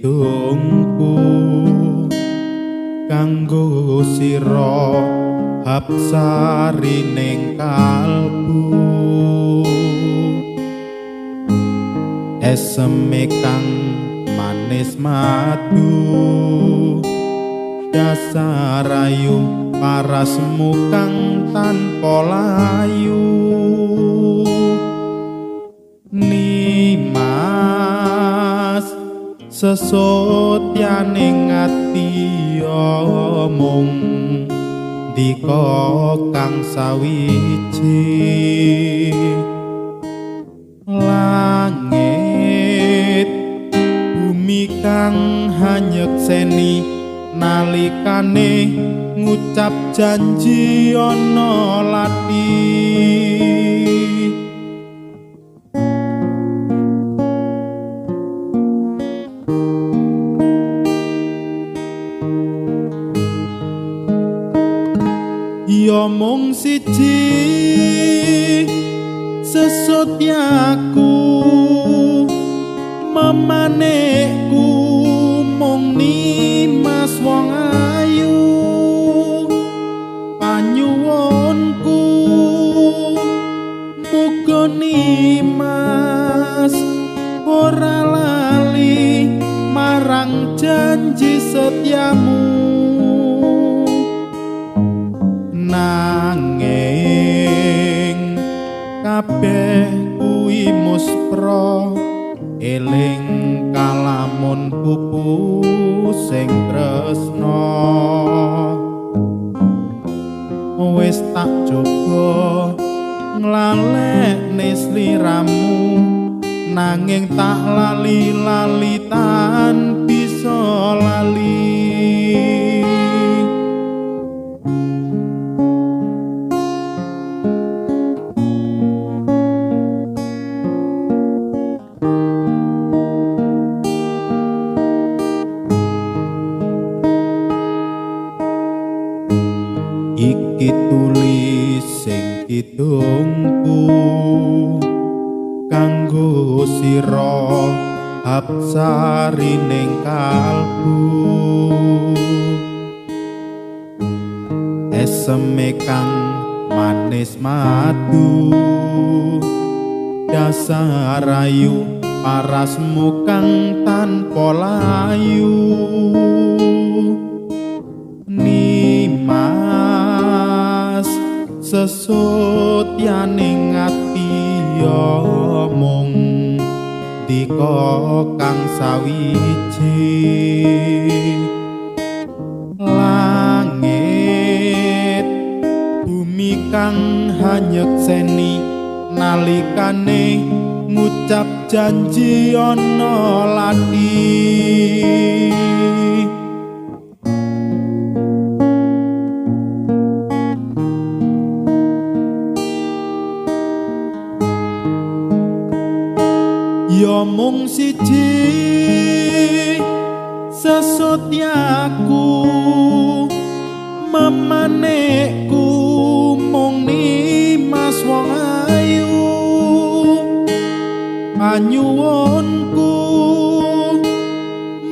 kidungku kanggo sira hapsari ning kalbu. Eseme kang manis madu dasar ayu parasmu kang tanpa layu sesotyaning ati omong. Dika kang sawiji langit bumi kang hanyek seni nalikane ngucap janji ana latih mung siji sesotyaku memanehku mung nimas wong ayu. Panyuwunku muga nimas ora lali marang janji setiamu nanging kabeh kuwi muspra eling kalamun pupu sing tresna wis tak coba nglalekne sliramu nanging tak lali-lali tan bisa lali. iki tulis sing kidungku kanggo sira absari ning kalbu. Eseme kang manis madu dasar ayu parasmu kang tanpa layu sesotyaning ati omong dika kang sawiji. Langit bumi kang hanyek seni nalikane ngucap janji ana latih ya mung siji sesotyaku memanehku mung nimas wong ayu. Anyuwunku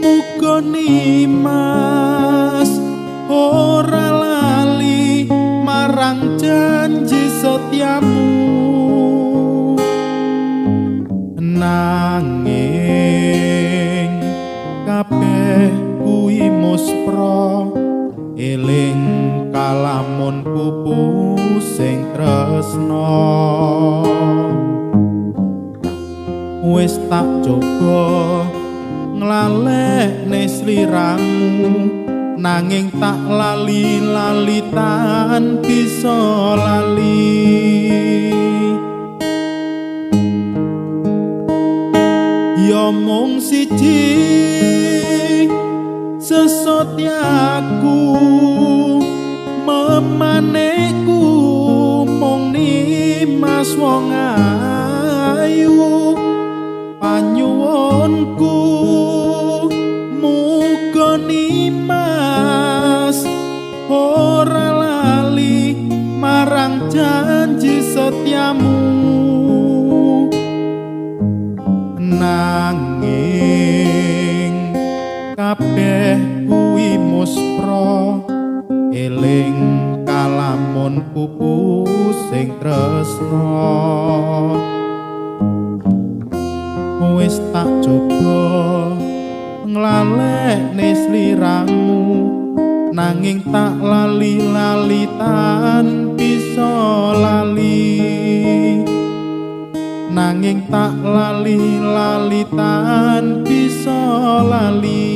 muga nimas ora lali marang janji setiamu nanging kabeh kuwi muspra eling kalamun pupu sing tresna wis tak coba nglalekne sliramu nanging tak lali-lali tan bisa lali. ya siji sesotyaku memanehku mung nimas wong ayu. Panyuwunku muga nimas ora lali marang janji setiamu eling kalamun pupu sing tresna. Wis tak coba nglalekne sliramu nanging tak lali-lali tan bisa lali. Nanging tak lali-lali tan bisa lali